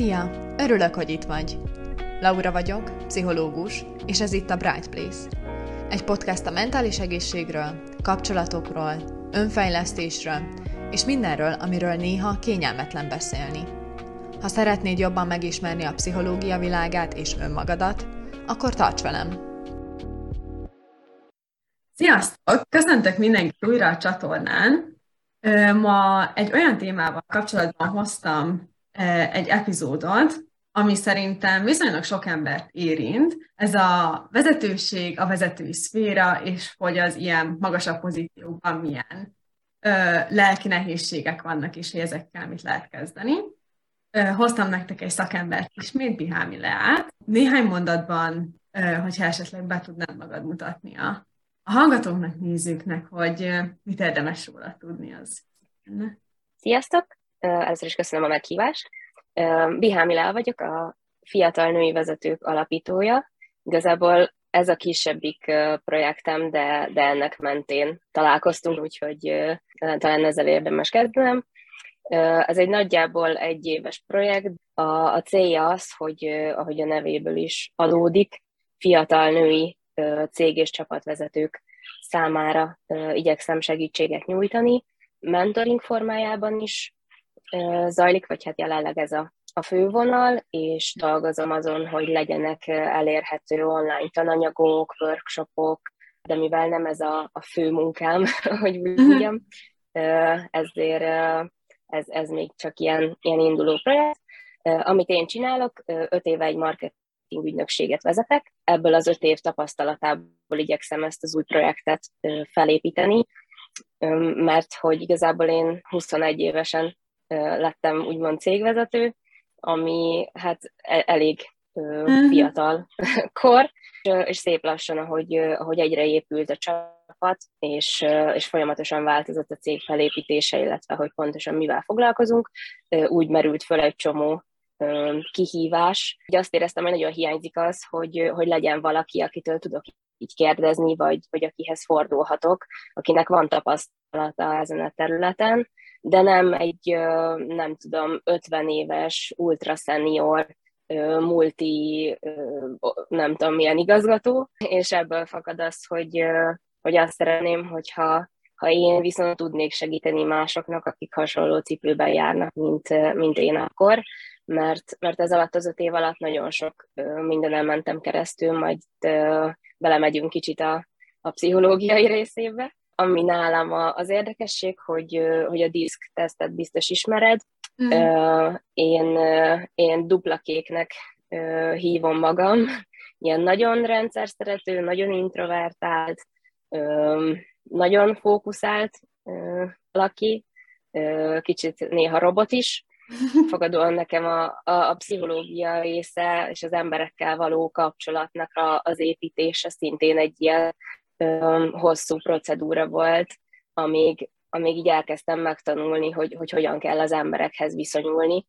Szia! Örülök, hogy itt vagy. Laura vagyok, pszichológus, és ez itt a Bright Place. Egy podcast a mentális egészségről, kapcsolatokról, önfejlesztésről, és mindenről, amiről néha kényelmetlen beszélni. Ha szeretnéd jobban megismerni a pszichológia világát és önmagadat, akkor tarts velem! Sziasztok! Köszöntök mindenkit újra a csatornán. Ma egy olyan témával kapcsolatban hoztam egy epizódot, ami szerintem viszonylag sok embert érint. Ez a vezetőség, a vezetői szféra, és hogy az ilyen magasabb pozíciókban milyen lelki nehézségek vannak, és hogy ezekkel mit lehet kezdeni. Hoztam nektek egy szakembert ismét, Bihámi Leát. Néhány mondatban, hogyha esetleg be tudnád magad mutatni a, a hallgatóknak, nézőknek, hogy mit érdemes róla tudni, az Sziasztok! Először is köszönöm a meghívást. Bihámi Lea vagyok, a Fiatal Női Vezetők alapítója. Igazából ez a kisebbik projektem, de, de ennek mentén találkoztunk, úgyhogy talán ezzel érdemes kezdenem. Ez egy nagyjából egy éves projekt. A, a célja az, hogy ahogy a nevéből is adódik, fiatal női cég és csapatvezetők számára igyekszem segítséget nyújtani. Mentoring formájában is zajlik, vagy hát jelenleg ez a, a fővonal, és dolgozom azon, hogy legyenek elérhető online tananyagok, workshopok, de mivel nem ez a, a fő munkám, hogy mhm. mondjam, ezért ez, ez még csak ilyen, ilyen induló projekt. Amit én csinálok, öt éve egy marketing ügynökséget vezetek, ebből az öt év tapasztalatából igyekszem ezt az új projektet felépíteni, mert hogy igazából én 21 évesen lettem úgymond cégvezető, ami hát e, elég uh-huh. fiatal kor, és szép lassan, ahogy, ahogy egyre épült a csapat, és, és folyamatosan változott a cég felépítése, illetve hogy pontosan mivel foglalkozunk, úgy merült föl egy csomó kihívás. Ugye azt éreztem, hogy nagyon hiányzik az, hogy, hogy legyen valaki, akitől tudok így kérdezni, vagy, vagy akihez fordulhatok, akinek van tapasztalata ezen a területen, de nem egy, nem tudom, 50 éves, ultra senior, multi, nem tudom milyen igazgató, és ebből fakad az, hogy, hogy azt szeretném, hogyha ha én viszont tudnék segíteni másoknak, akik hasonló cipőben járnak, mint, mint én akkor, mert, mert ez alatt az öt év alatt nagyon sok mindenen mentem keresztül, majd belemegyünk kicsit a, a pszichológiai részébe, ami nálam az érdekesség, hogy, hogy a diszk tesztet biztos ismered. Mm. Én, én dupla kéknek hívom magam, ilyen nagyon rendszer szerető, nagyon introvertált, nagyon fókuszált laki, kicsit néha robot is, fogadóan nekem a, a, a pszichológia része és az emberekkel való kapcsolatnak a, az építése szintén egy ilyen hosszú procedúra volt, amíg, amíg így elkezdtem megtanulni, hogy, hogy hogyan kell az emberekhez viszonyulni,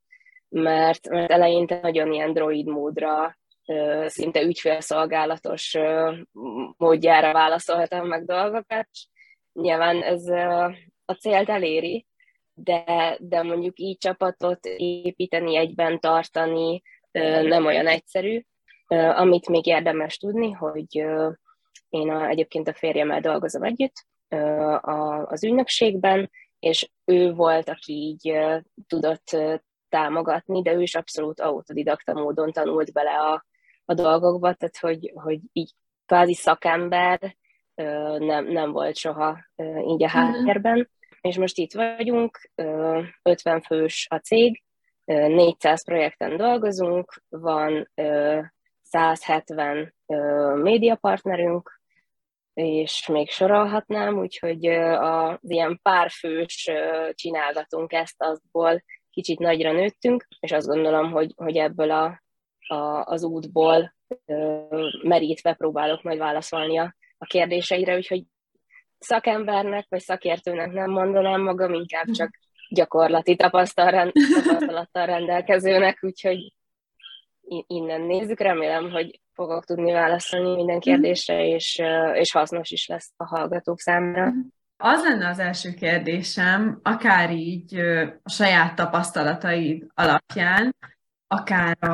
mert, mert eleinte nagyon ilyen droid módra, szinte ügyfélszolgálatos módjára válaszoltam meg dolgokat. Nyilván ez a célt eléri, de, de mondjuk így csapatot építeni, egyben tartani nem olyan egyszerű. Amit még érdemes tudni, hogy én a, egyébként a férjemmel dolgozom együtt a, az ügynökségben, és ő volt, aki így tudott támogatni, de ő is abszolút autodidakta módon tanult bele a, a dolgokba, tehát hogy, hogy így kvázi szakember nem, nem volt soha így a mhm. háttérben. És most itt vagyunk, 50 fős a cég, 400 projekten dolgozunk, van 170 médiapartnerünk, és még sorolhatnám, úgyhogy az ilyen párfős csinálgatunk ezt, azból kicsit nagyra nőttünk, és azt gondolom, hogy, hogy ebből a, a, az útból merítve próbálok majd válaszolni a, a kérdéseire, úgyhogy szakembernek vagy szakértőnek nem mondanám magam, inkább csak gyakorlati tapasztalattal rendelkezőnek, úgyhogy innen nézzük. Remélem, hogy fogok tudni válaszolni minden mhm. kérdésre, és, és hasznos is lesz a hallgatók számára. Mhm. Az lenne az első kérdésem, akár így a saját tapasztalataid alapján, akár a,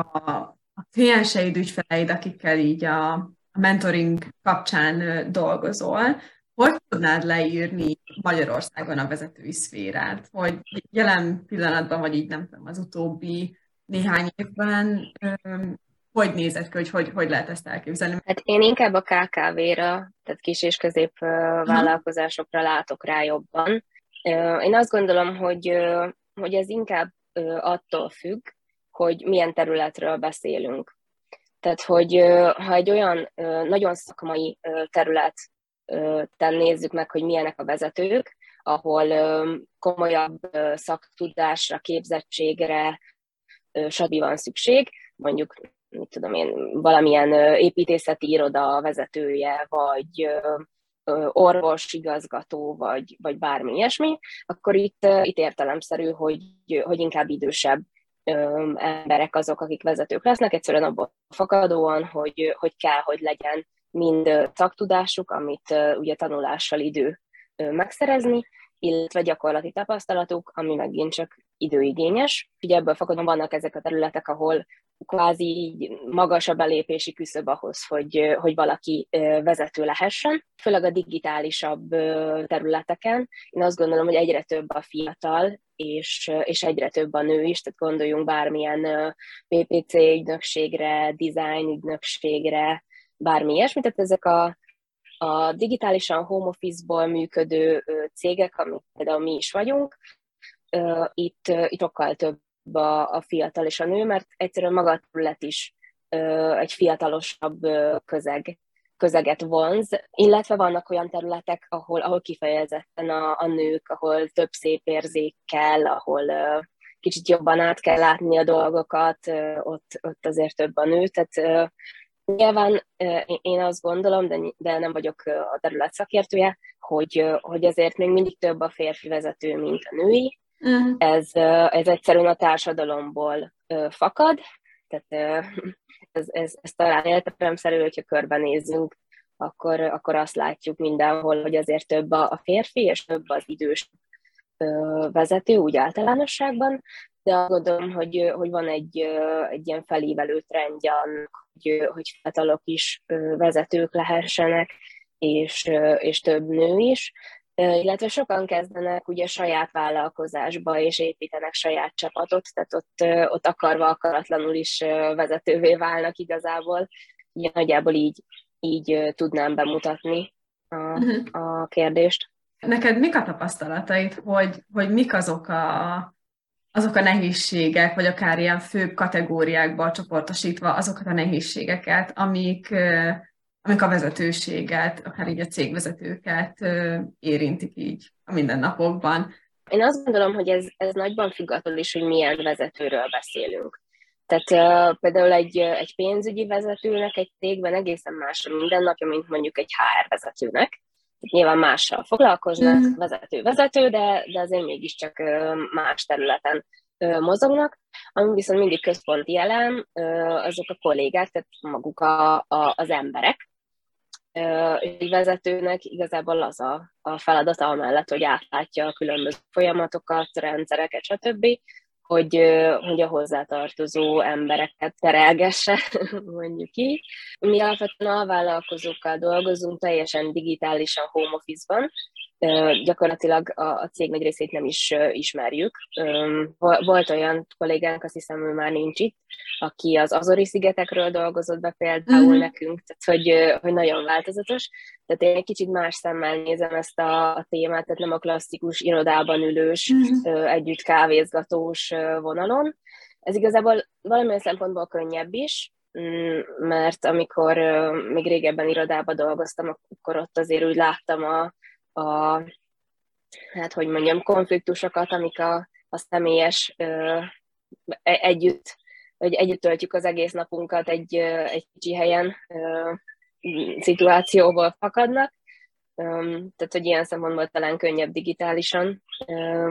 a klienseid, ügyfeleid, akikkel így a, a mentoring kapcsán dolgozol, hogy tudnád leírni Magyarországon a vezetői szférát? Hogy jelen pillanatban, vagy így nem tudom, az utóbbi néhány évben hogy nézett ki, hogy, hogy hogy lehet ezt elképzelni? Hát én inkább a KKV-ra, tehát kis és közép vállalkozásokra látok rá jobban. Én azt gondolom, hogy, hogy ez inkább attól függ, hogy milyen területről beszélünk. Tehát, hogy ha egy olyan nagyon szakmai területen nézzük meg, hogy milyenek a vezetők, ahol komolyabb szaktudásra, képzettségre, stb. van szükség, mondjuk mit tudom én, valamilyen építészeti iroda vezetője, vagy orvos, igazgató, vagy, vagy bármi ilyesmi, akkor itt, itt értelemszerű, hogy, hogy inkább idősebb emberek azok, akik vezetők lesznek, egyszerűen abból fakadóan, hogy, hogy kell, hogy legyen mind szaktudásuk, amit ugye tanulással idő megszerezni, illetve gyakorlati tapasztalatuk, ami megint csak időigényes. Ugye ebből fakadóan vannak ezek a területek, ahol kvázi így magas a belépési küszöb ahhoz, hogy, hogy valaki vezető lehessen, főleg a digitálisabb területeken. Én azt gondolom, hogy egyre több a fiatal, és, és egyre több a nő is, tehát gondoljunk bármilyen PPC ügynökségre, design ügynökségre, bármi ilyesmi, tehát ezek a, a digitálisan home office-ból működő cégek, amik például mi is vagyunk, itt, itt sokkal több a, a fiatal és a nő, mert egyszerűen maga a terület is egy fiatalosabb közeg, közeget vonz, illetve vannak olyan területek, ahol, ahol kifejezetten a, a nők, ahol több szép érzék kell, ahol kicsit jobban át kell látni a dolgokat, ott, ott azért több a nő, tehát Nyilván én azt gondolom, de, de nem vagyok a terület szakértője, hogy, hogy azért még mindig több a férfi vezető, mint a női. Uh-huh. Ez, ez egyszerűen a társadalomból fakad, tehát ez, ez, ez talán értelemszerű, hogyha körbenézzünk, akkor, akkor azt látjuk mindenhol, hogy azért több a férfi, és több az idős vezető, úgy általánosságban, de azt gondolom, hogy, hogy van egy, egy ilyen felívelő trendje annak, hogy, hogy fiatalok is vezetők lehessenek, és, és több nő is, illetve sokan kezdenek ugye saját vállalkozásba, és építenek saját csapatot, tehát ott, ott akarva akaratlanul is vezetővé válnak igazából. Ugye nagyjából így, így tudnám bemutatni a, uh-huh. a kérdést. Neked mik a tapasztalataid, hogy, hogy mik azok a, azok a nehézségek, vagy akár ilyen főbb kategóriákba csoportosítva azokat a nehézségeket, amik, amik a vezetőséget, akár így a cégvezetőket érintik így a mindennapokban. Én azt gondolom, hogy ez, ez nagyban függ attól is, hogy milyen vezetőről beszélünk. Tehát uh, például egy, egy pénzügyi vezetőnek egy cégben egészen más a mindennapja, mint mondjuk egy HR vezetőnek. Nyilván mással foglalkoznak, mm. vezető-vezető, de, de azért mégiscsak más területen mozognak. Ami viszont mindig központi elem, azok a kollégák, tehát maguk a, a, az emberek, egy vezetőnek igazából az a, a feladata amellett, hogy átlátja a különböző folyamatokat, rendszereket, stb., hogy, hogy a hozzátartozó embereket terelgesse, mondjuk így. Mi alapvetően a vállalkozókkal dolgozunk, teljesen digitálisan home office-ban, gyakorlatilag a, a cég nagy részét nem is ismerjük. Volt olyan kollégánk, azt hiszem, ő már nincs itt, aki az Azori-szigetekről dolgozott be például uh-huh. nekünk, tehát hogy, hogy nagyon változatos. Tehát én egy kicsit más szemmel nézem ezt a, a témát, tehát nem a klasszikus irodában ülős, uh-huh. együtt kávézgatós vonalon. Ez igazából valamilyen szempontból könnyebb is, mert amikor még régebben irodában dolgoztam, akkor ott azért úgy láttam a, a hát hogy mondjam, konfliktusokat, amik a, a személyes ö, e, együtt, hogy együtt töltjük az egész napunkat egy, egy kicsi helyen ö, szituációból fakadnak. Tehát, hogy ilyen szempontból talán könnyebb digitálisan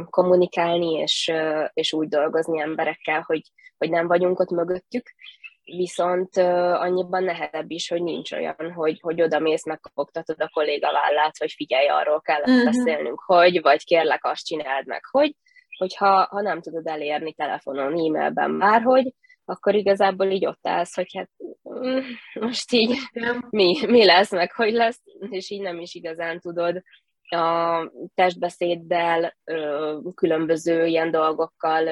kommunikálni, és, és úgy dolgozni emberekkel, hogy, hogy nem vagyunk ott mögöttük viszont annyiban nehezebb is, hogy nincs olyan, hogy, hogy oda mész, megkopogtatod a kolléga vállát, hogy figyelj, arról kell uh-huh. beszélnünk, hogy, vagy kérlek, azt csináld meg, hogy, hogyha ha nem tudod elérni telefonon, e-mailben, bárhogy, akkor igazából így ott állsz, hogy hát mm, most így mi, mi lesz, meg hogy lesz, és így nem is igazán tudod a testbeszéddel, különböző ilyen dolgokkal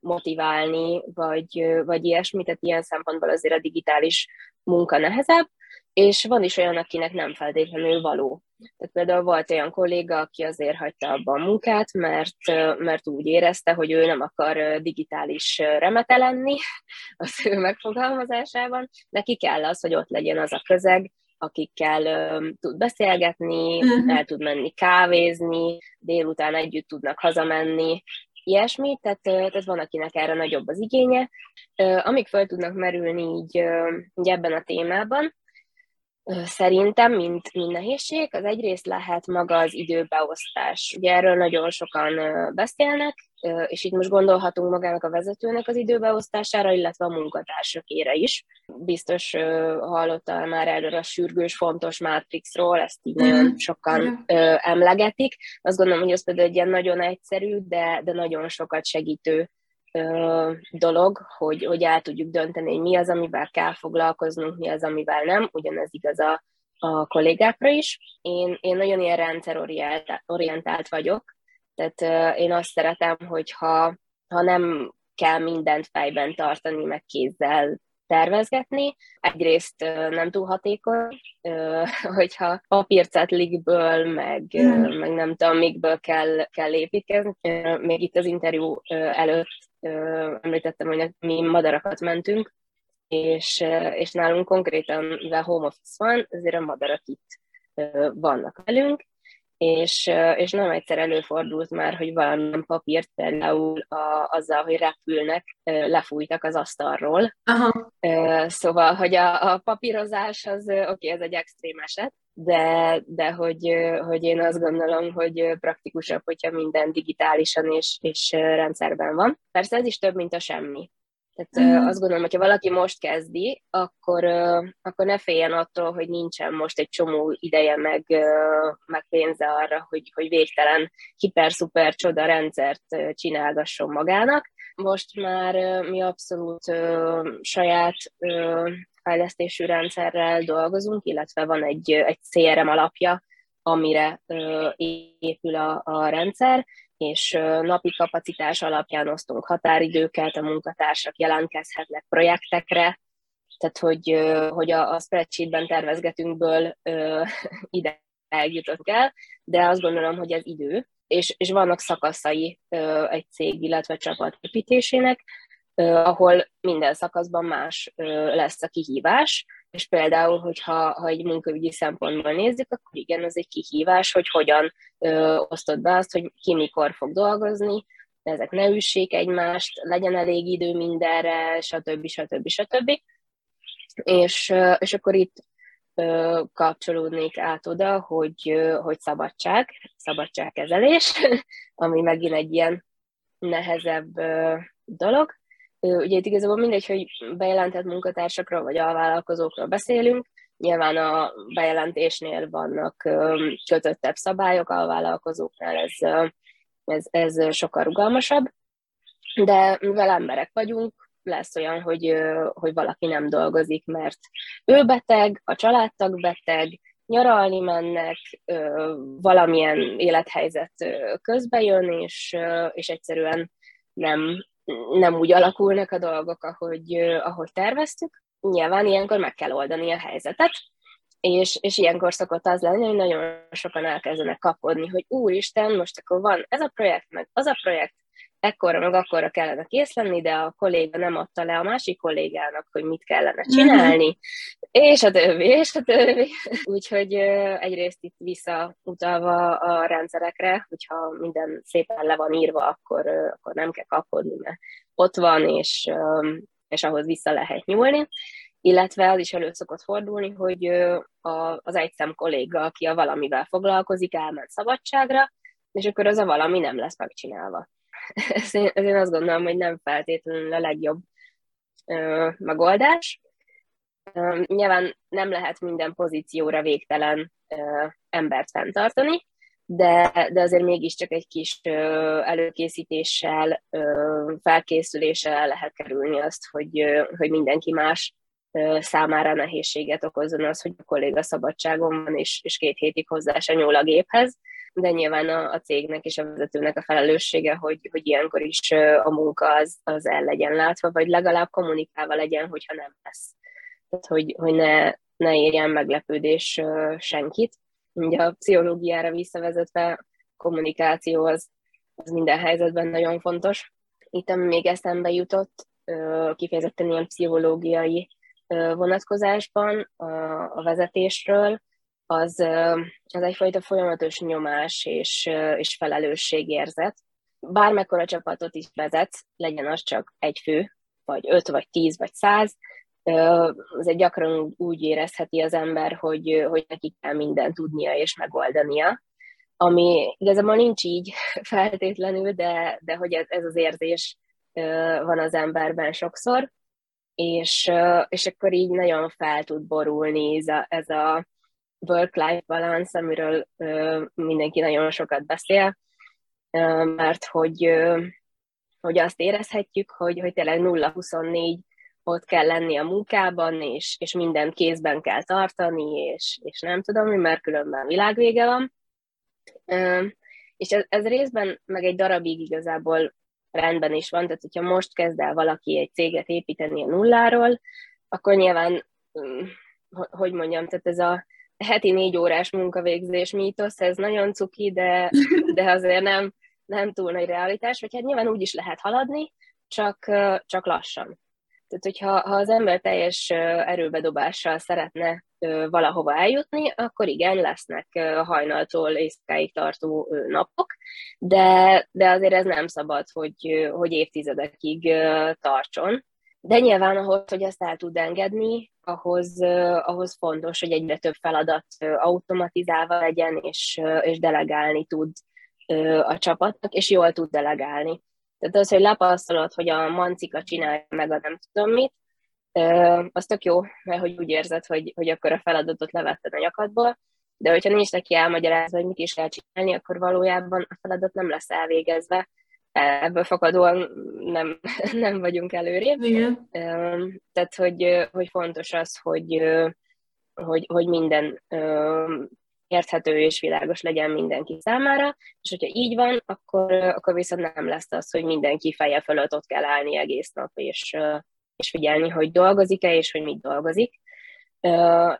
motiválni, vagy, vagy ilyesmit, tehát ilyen szempontból azért a digitális munka nehezebb, és van is olyan, akinek nem feltétlenül való. Tehát például volt olyan kolléga, aki azért hagyta abba a munkát, mert, mert úgy érezte, hogy ő nem akar digitális remete lenni az ő megfogalmazásában. Neki kell az, hogy ott legyen az a közeg, akikkel uh, tud beszélgetni, uh-huh. el tud menni kávézni, délután együtt tudnak hazamenni, ilyesmi, tehát, tehát van, akinek erre nagyobb az igénye. Amik fel tudnak merülni így, így ebben a témában, Szerintem, mint, mint nehézség, az egyrészt lehet maga az időbeosztás. Ugye erről nagyon sokan beszélnek, és itt most gondolhatunk magának a vezetőnek az időbeosztására, illetve a munkatársakére is. Biztos hallottál már erről a sürgős, fontos Matrixról, ezt így nagyon mhm. sokan emlegetik. Azt gondolom, hogy ez például egy ilyen nagyon egyszerű, de, de nagyon sokat segítő dolog, hogy, hogy el tudjuk dönteni, hogy mi az, amivel kell foglalkoznunk, mi az, amivel nem. Ugyanez igaz a, a kollégákra is. Én, én nagyon ilyen rendszerorientált vagyok, tehát én azt szeretem, hogyha ha nem kell mindent fejben tartani, meg kézzel tervezgetni. Egyrészt nem túl hatékony, hogyha papírcetlikből, meg, mm. meg nem tudom, mikből kell, kell építkezni. Még itt az interjú előtt említettem, hogy mi madarakat mentünk, és, és nálunk konkrétan, mivel home office van, ezért a madarak itt vannak velünk, és, és nem egyszer előfordult már, hogy valamilyen papírt például a, azzal, hogy repülnek, lefújtak az asztalról. Aha. Szóval, hogy a, a papírozás az, oké, okay, ez egy extrém eset, de, de hogy, hogy én azt gondolom, hogy praktikusabb, hogyha minden digitálisan és, és rendszerben van. Persze ez is több, mint a semmi. Tehát mm. azt gondolom, hogyha valaki most kezdi, akkor, akkor ne féljen attól, hogy nincsen most egy csomó ideje, meg, meg pénze arra, hogy, hogy végtelen hiper-szuper csoda rendszert csinálgasson magának. Most már mi abszolút saját fejlesztésű rendszerrel dolgozunk, illetve van egy, egy CRM alapja, amire épül a, a rendszer, és napi kapacitás alapján osztunk határidőket, a munkatársak jelentkezhetnek projektekre, tehát hogy, hogy a, a spreadsheetben tervezgetünkből ide eljutottunk el, de azt gondolom, hogy ez idő, és, és vannak szakaszai egy cég, illetve csapat építésének, ahol minden szakaszban más lesz a kihívás, és például, hogyha ha egy munkaügyi szempontból nézzük, akkor igen, ez egy kihívás, hogy hogyan ö, osztod be azt, hogy ki mikor fog dolgozni, ezek ne üssék egymást, legyen elég idő mindenre, stb. stb. stb. És, és akkor itt ö, kapcsolódnék át oda, hogy, hogy szabadság, szabadságkezelés, ami megint egy ilyen nehezebb dolog, Ugye itt igazából mindegy, hogy bejelentett munkatársakról vagy alvállalkozókról beszélünk, nyilván a bejelentésnél vannak kötöttebb szabályok, alvállalkozóknál ez, ez, ez sokkal rugalmasabb, de mivel emberek vagyunk, lesz olyan, hogy, hogy valaki nem dolgozik, mert ő beteg, a családtag beteg, nyaralni mennek, valamilyen élethelyzet közbe jön, és, és egyszerűen nem, nem úgy alakulnak a dolgok, ahogy, ahogy terveztük. Nyilván ilyenkor meg kell oldani a helyzetet, és, és ilyenkor szokott az lenni, hogy nagyon sokan elkezdenek kapodni, hogy úristen, most akkor van ez a projekt, meg az a projekt, ekkorra meg akkorra kellene kész lenni, de a kolléga nem adta le a másik kollégának, hogy mit kellene mhm. csinálni, mm-hmm. és a többi, és a többi. Úgyhogy egyrészt itt visszautalva a rendszerekre, hogyha minden szépen le van írva, akkor, akkor nem kell kapkodni, mert ott van, és, és ahhoz vissza lehet nyúlni. Illetve az is elő szokott fordulni, hogy az egyszem kolléga, aki a valamivel foglalkozik, elment szabadságra, és akkor az a valami nem lesz megcsinálva ez én, ez én azt gondolom, hogy nem feltétlenül a legjobb ö, megoldás. Ö, nyilván nem lehet minden pozícióra végtelen ö, embert fenntartani, de, de azért mégiscsak egy kis előkészítéssel, felkészüléssel lehet kerülni azt, hogy, hogy mindenki más számára nehézséget okozzon az, hogy a kolléga szabadságon van, és, és két hétig hozzá se nyúl a géphez, de nyilván a, a cégnek és a vezetőnek a felelőssége, hogy, hogy ilyenkor is a munka az, az el legyen látva, vagy legalább kommunikálva legyen, hogyha nem lesz. Tehát, hogy, hogy ne, ne érjen meglepődés senkit. Ugye a pszichológiára visszavezetve kommunikáció az, az minden helyzetben nagyon fontos. Itt, ami még eszembe jutott, kifejezetten ilyen pszichológiai vonatkozásban a, a vezetésről, az, az egyfajta folyamatos nyomás és, és felelősségérzet. Bármekkora csapatot is vezet, legyen az csak egy fő, vagy öt, vagy tíz, vagy száz, egy gyakran úgy érezheti az ember, hogy, hogy neki kell mindent tudnia és megoldania, ami igazából nincs így feltétlenül, de, de hogy ez, ez az érzés van az emberben sokszor, és, és akkor így nagyon fel tud borulni ez a, ez a work-life balance, amiről mindenki nagyon sokat beszél, mert hogy, hogy azt érezhetjük, hogy, hogy tényleg 0-24 ott kell lenni a munkában, és, és mindent kézben kell tartani, és, és nem tudom, mert különben világvége van. És ez, ez részben meg egy darabig igazából rendben is van, tehát hogyha most kezd el valaki egy céget építeni a nulláról, akkor nyilván, mm, hogy mondjam, tehát ez a heti négy órás munkavégzés mítosz, ez nagyon cuki, de, de azért nem, nem túl nagy realitás, vagy hát nyilván úgy is lehet haladni, csak, csak lassan. Tehát, hogyha ha az ember teljes erőbedobással szeretne valahova eljutni, akkor igen, lesznek hajnaltól éjszakáig tartó napok, de, de azért ez nem szabad, hogy, hogy évtizedekig tartson. De nyilván ahhoz, hogy ezt el tud engedni, ahhoz, ahhoz fontos, hogy egyre több feladat automatizálva legyen, és, és delegálni tud a csapatnak, és jól tud delegálni. Tehát az, hogy lepasztolod, hogy a mancika csinálja meg a nem tudom mit, az tök jó, mert hogy úgy érzed, hogy, hogy akkor a feladatot levetted a nyakadból, de hogyha nincs neki elmagyarázva, hogy mit is kell csinálni, akkor valójában a feladat nem lesz elvégezve, ebből fakadóan nem, nem vagyunk előrébb. Igen. Tehát, hogy, hogy fontos az, hogy, hogy, hogy minden érthető és világos legyen mindenki számára, és hogyha így van, akkor, akkor viszont nem lesz az, hogy mindenki feje fölött ott kell állni egész nap, és, és figyelni, hogy dolgozik-e, és hogy mit dolgozik.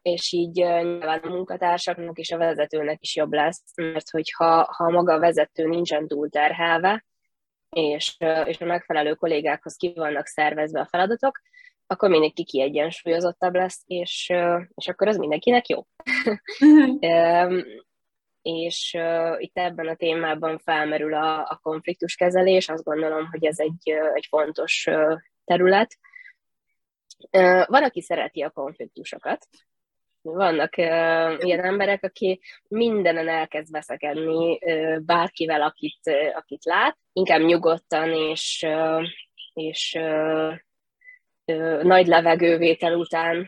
És így nyilván a munkatársaknak és a vezetőnek is jobb lesz, mert hogyha ha maga a vezető nincsen túlterhelve, és, és a megfelelő kollégákhoz ki vannak szervezve a feladatok, akkor mindenki kiegyensúlyozottabb lesz, és, és akkor az mindenkinek jó. és uh, itt ebben a témában felmerül a, a konfliktuskezelés, azt gondolom, hogy ez egy, egy fontos uh, terület. Uh, van, aki szereti a konfliktusokat, vannak uh, ilyen emberek, aki mindenen elkezd veszekedni uh, bárkivel, akit, uh, akit lát, inkább nyugodtan és, uh, és uh, nagy levegővétel után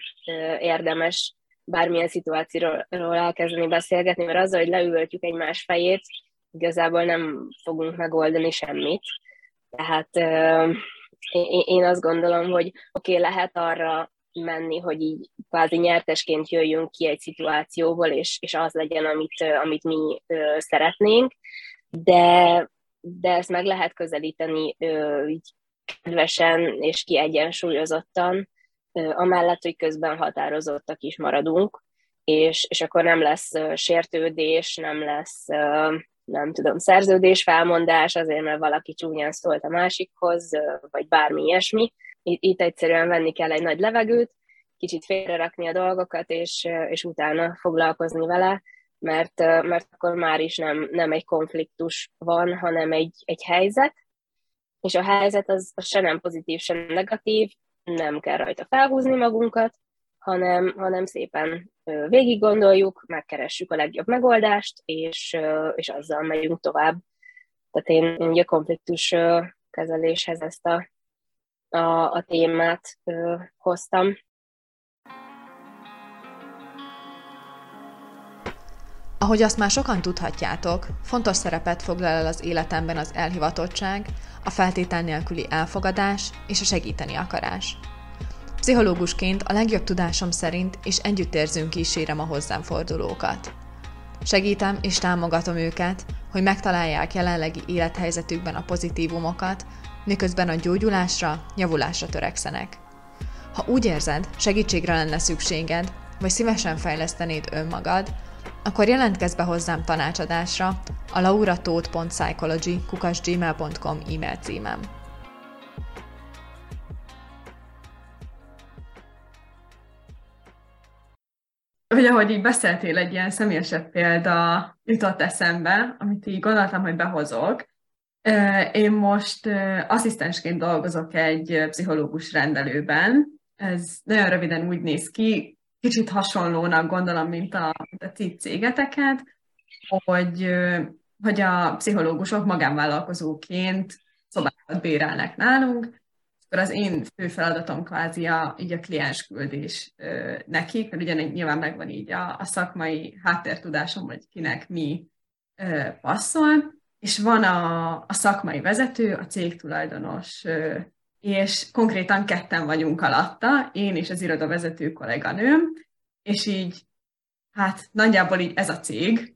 érdemes bármilyen szituációról elkezdeni beszélgetni, mert azzal, hogy leültjük egymás fejét, igazából nem fogunk megoldani semmit. Tehát én azt gondolom, hogy oké, okay, lehet arra menni, hogy így kvázi nyertesként jöjjünk ki egy szituációból, és, és az legyen, amit, amit mi szeretnénk, de, de ezt meg lehet közelíteni így kedvesen és kiegyensúlyozottan, amellett, hogy közben határozottak is maradunk, és, és akkor nem lesz sértődés, nem lesz nem tudom, szerződés felmondás azért, mert valaki csúnyán szólt a másikhoz, vagy bármi ilyesmi. Itt, egyszerűen venni kell egy nagy levegőt, kicsit félrerakni a dolgokat, és, és utána foglalkozni vele, mert, mert akkor már is nem, nem egy konfliktus van, hanem egy, egy helyzet, és a helyzet az, az se nem pozitív, se negatív, nem kell rajta felhúzni magunkat, hanem, hanem szépen végig gondoljuk, megkeressük a legjobb megoldást, és, és azzal megyünk tovább. Tehát én, én ugye konfliktus kezeléshez ezt a, a, a témát hoztam. Ahogy azt már sokan tudhatjátok, fontos szerepet foglal el az életemben az elhivatottság, a feltétel nélküli elfogadás és a segíteni akarás. Pszichológusként a legjobb tudásom szerint és együttérzőn kísérem a hozzám fordulókat. Segítem és támogatom őket, hogy megtalálják jelenlegi élethelyzetükben a pozitívumokat, miközben a gyógyulásra, javulásra törekszenek. Ha úgy érzed, segítségre lenne szükséged, vagy szívesen fejlesztenéd önmagad, akkor jelentkezz be hozzám tanácsadásra a lauratót.psychology.gmail.com e-mail címem. hogy ahogy így beszéltél, egy ilyen személyesebb példa jutott eszembe, amit így gondoltam, hogy behozok. Én most asszisztensként dolgozok egy pszichológus rendelőben. Ez nagyon röviden úgy néz ki, kicsit hasonlónak gondolom, mint a, a ti cégeteket, hogy, hogy a pszichológusok magánvállalkozóként szobákat bérelnek nálunk, akkor az én fő feladatom kvázi a, így a kliensküldés nekik, mert ugye nyilván megvan így a, a szakmai háttértudásom, hogy kinek mi ö, passzol, és van a, a szakmai vezető, a cégtulajdonos, és konkrétan ketten vagyunk alatta, én és az irodavezető kolléganőm, és így, hát nagyjából így ez a cég,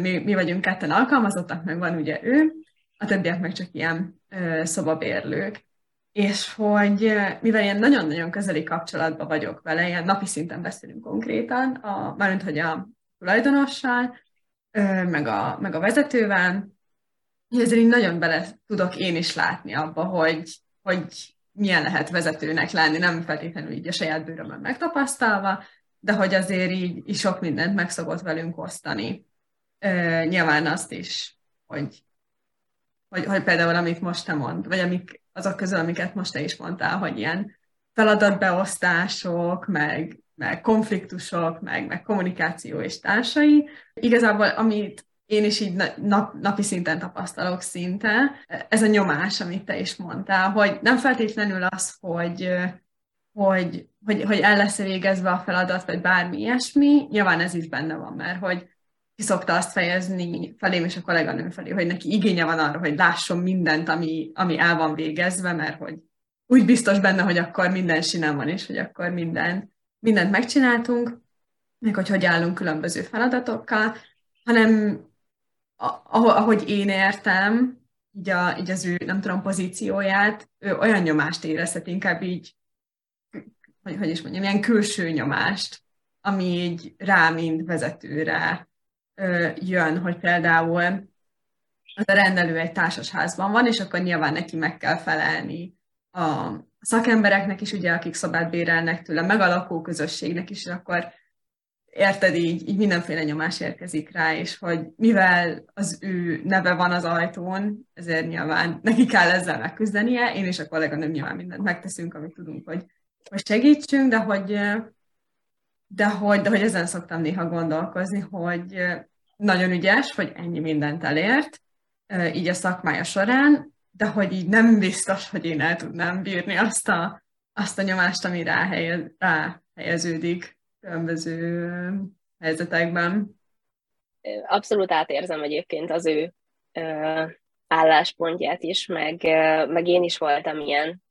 mi, mi vagyunk ketten alkalmazottak, meg van ugye ő, a többiek meg csak ilyen szobabérlők. És hogy mivel ilyen nagyon-nagyon közeli kapcsolatban vagyok vele, ilyen napi szinten beszélünk konkrétan, a, mármint hogy a tulajdonossal, meg a, meg a vezetővel, ezért így nagyon bele tudok én is látni abba, hogy, hogy milyen lehet vezetőnek lenni, nem feltétlenül így a saját bőrömön megtapasztalva, de hogy azért így, így sok mindent meg szokott velünk osztani. nyilván azt is, hogy, hogy, hogy például amit most te mond, vagy amik azok közül, amiket most te is mondtál, hogy ilyen feladatbeosztások, meg, meg konfliktusok, meg, meg kommunikáció és társai. Igazából, amit én is így nap, napi szinten tapasztalok szinte, ez a nyomás, amit te is mondtál, hogy nem feltétlenül az, hogy, hogy, hogy, hogy el lesz végezve a feladat, vagy bármi ilyesmi, nyilván ez is benne van, mert hogy ki szokta azt fejezni felém és a kolléganőm felé, hogy neki igénye van arra, hogy lásson mindent, ami, ami el van végezve, mert hogy úgy biztos benne, hogy akkor minden sinem van, és hogy akkor minden, mindent megcsináltunk, meg hogy hogy állunk különböző feladatokkal, hanem ahogy én értem, így, a, így az ő, nem tudom, pozícióját, ő olyan nyomást érezhet, inkább így, hogy, hogy is mondjam, ilyen külső nyomást, ami így rá, mint vezetőre jön, hogy például az a rendelő egy társasházban van, és akkor nyilván neki meg kell felelni a szakembereknek is, ugye, akik szobát bérelnek tőle, meg a lakóközösségnek is, és akkor érted így, így mindenféle nyomás érkezik rá, és hogy mivel az ő neve van az ajtón, ezért nyilván neki kell ezzel megküzdenie, én és a kolléganőm nyilván mindent megteszünk, amit tudunk, hogy, hogy segítsünk, de hogy de hogy, de hogy ezen szoktam néha gondolkozni, hogy nagyon ügyes, hogy ennyi mindent elért, így a szakmája során, de hogy így nem biztos, hogy én el tudnám bírni azt a, azt a nyomást, ami rá, helyez, rá helyeződik különböző helyzetekben. Abszolút átérzem egyébként az ő álláspontját is, meg, meg én is voltam ilyen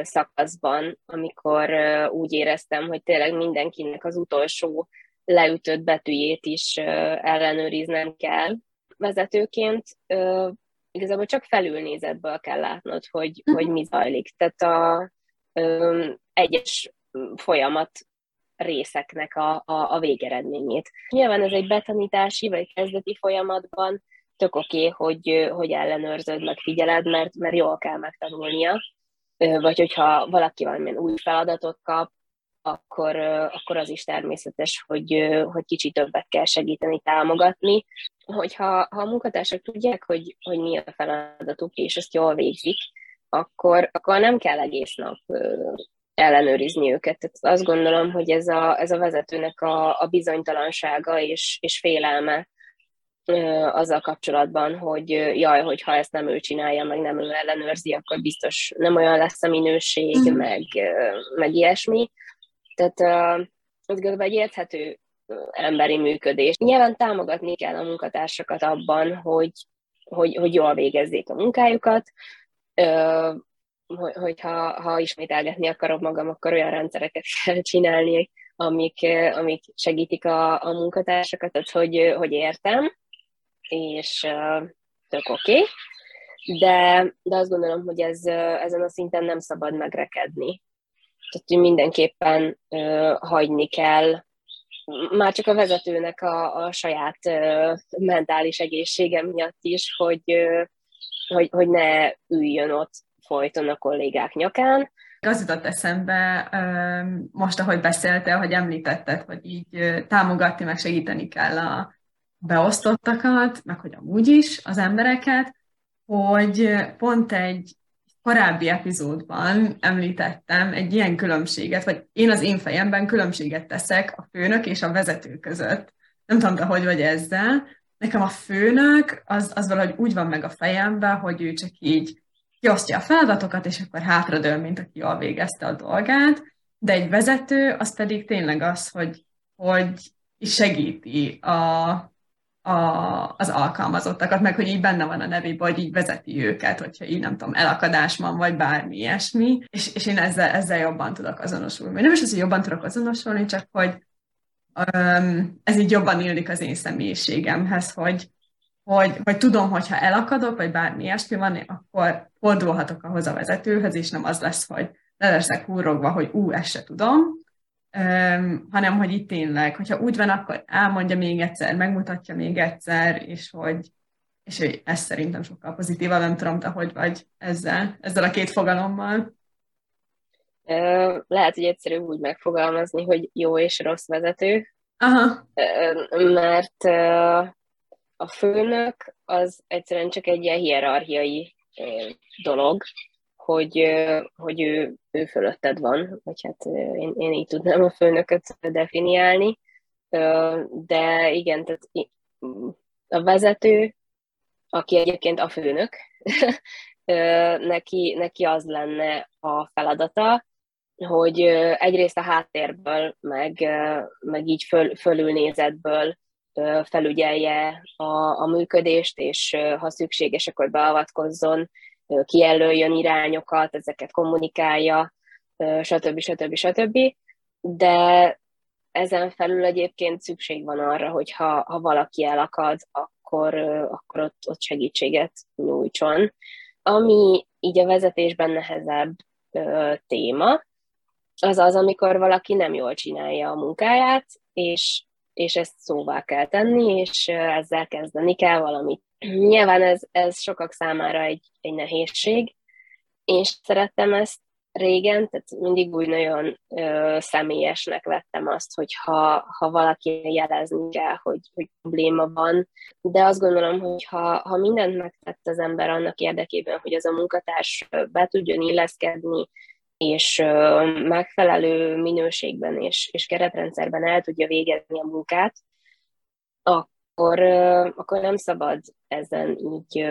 szakaszban, amikor úgy éreztem, hogy tényleg mindenkinek az utolsó leütött betűjét is ellenőriznem kell vezetőként. Igazából csak felülnézetből kell látnod, hogy, uh-huh. hogy mi zajlik. Tehát a egyes folyamat részeknek a, a, a végeredményét. Nyilván ez egy betanítási vagy kezdeti folyamatban tök oké, okay, hogy, hogy ellenőrzöd, meg figyeled, mert, mert jól kell megtanulnia, vagy hogyha valaki valamilyen új feladatot kap, akkor, akkor az is természetes, hogy, hogy kicsit többet kell segíteni, támogatni. Hogyha ha a munkatársak tudják, hogy, hogy mi a feladatuk, és ezt jól végzik, akkor, akkor nem kell egész nap ellenőrizni őket. Tehát azt gondolom, hogy ez a, ez a vezetőnek a, a bizonytalansága és, és félelme azzal kapcsolatban, hogy jaj, hogyha ezt nem ő csinálja, meg nem ő ellenőrzi, akkor biztos nem olyan lesz a minőség, mm. meg, meg ilyesmi. Tehát ez igazából egy érthető emberi működést. Nyilván támogatni kell a munkatársakat abban, hogy, hogy, hogy jól végezzék a munkájukat, hogyha ha ismételgetni akarom magam, akkor olyan rendszereket kell csinálni, amik, amik segítik a, a munkatársakat, tehát hogy, hogy értem, és tök oké. Okay. De, de azt gondolom, hogy ez, ezen a szinten nem szabad megrekedni. Tehát, hogy mindenképpen uh, hagyni kell már csak a vezetőnek a, a saját uh, mentális egészsége miatt is, hogy, uh, hogy, hogy ne üljön ott folyton a kollégák nyakán. Az jutott eszembe most, ahogy beszéltél, hogy említetted, hogy így támogatni, meg segíteni kell a beosztottakat, meg hogy amúgy is az embereket, hogy pont egy korábbi epizódban említettem egy ilyen különbséget, vagy én az én fejemben különbséget teszek a főnök és a vezető között. Nem tudom, te hogy vagy ezzel. Nekem a főnök az, az valahogy úgy van meg a fejemben, hogy ő csak így kiosztja a feladatokat, és akkor hátradől, mint aki jól végezte a dolgát, de egy vezető az pedig tényleg az, hogy, hogy segíti a, a, az alkalmazottakat, meg hogy így benne van a nevében, hogy így vezeti őket, hogyha így nem tudom, elakadás van, vagy bármi ilyesmi, és, és én ezzel, ezzel jobban tudok azonosulni. Nem is az, hogy jobban tudok azonosulni, csak hogy um, ez így jobban illik az én személyiségemhez, hogy, hogy, hogy tudom, hogy ha elakadok, vagy bármi ilyesmi van, akkor fordulhatok ahhoz a vezetőhöz, és nem az lesz, hogy le leszek húrogva, hogy ú, ezt se tudom, um, hanem hogy itt tényleg, hogyha úgy van, akkor elmondja még egyszer, megmutatja még egyszer, és hogy, és hogy ez szerintem sokkal pozitívabb, nem tudom, te hogy vagy ezzel, ezzel a két fogalommal. Lehet, hogy egyszerű úgy megfogalmazni, hogy jó és rossz vezető, Aha. mert a főnök az egyszerűen csak egy ilyen hierarchiai dolog, hogy, hogy ő, ő fölötted van, vagy hát én, én így tudnám a főnököt definiálni, de igen, tehát a vezető, aki egyébként a főnök, neki, neki az lenne a feladata, hogy egyrészt a háttérből, meg, meg így föl, fölülnézetből felügyelje a, a működést, és ha szükséges, akkor beavatkozzon, kijelöljön irányokat, ezeket kommunikálja, stb. stb. stb. De ezen felül egyébként szükség van arra, hogy ha, ha valaki elakad, akkor, akkor ott, ott segítséget nyújtson. Ami így a vezetésben nehezebb ö, téma, az az, amikor valaki nem jól csinálja a munkáját, és és ezt szóvá kell tenni, és ezzel kezdeni kell valamit. Nyilván ez, ez sokak számára egy, egy nehézség. Én szerettem ezt régen, tehát mindig úgy nagyon ö, személyesnek vettem azt, hogy ha, ha valaki jelezni kell, hogy, hogy probléma van, de azt gondolom, hogy ha, ha mindent megtett az ember annak érdekében, hogy az a munkatárs be tudjon illeszkedni, és megfelelő minőségben és, és keretrendszerben el tudja végezni a munkát, akkor, akkor nem szabad ezen így,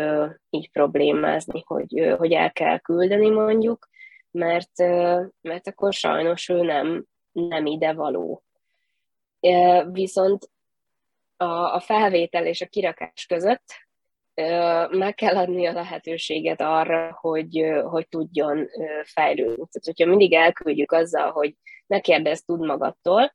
így problémázni, hogy, hogy el kell küldeni mondjuk, mert, mert akkor sajnos ő nem, nem ide való. Viszont a, a felvétel és a kirakás között meg kell adni a lehetőséget arra, hogy, hogy tudjon fejlődni. Tehát, hogyha mindig elküldjük azzal, hogy ne kérdezz, tud magadtól,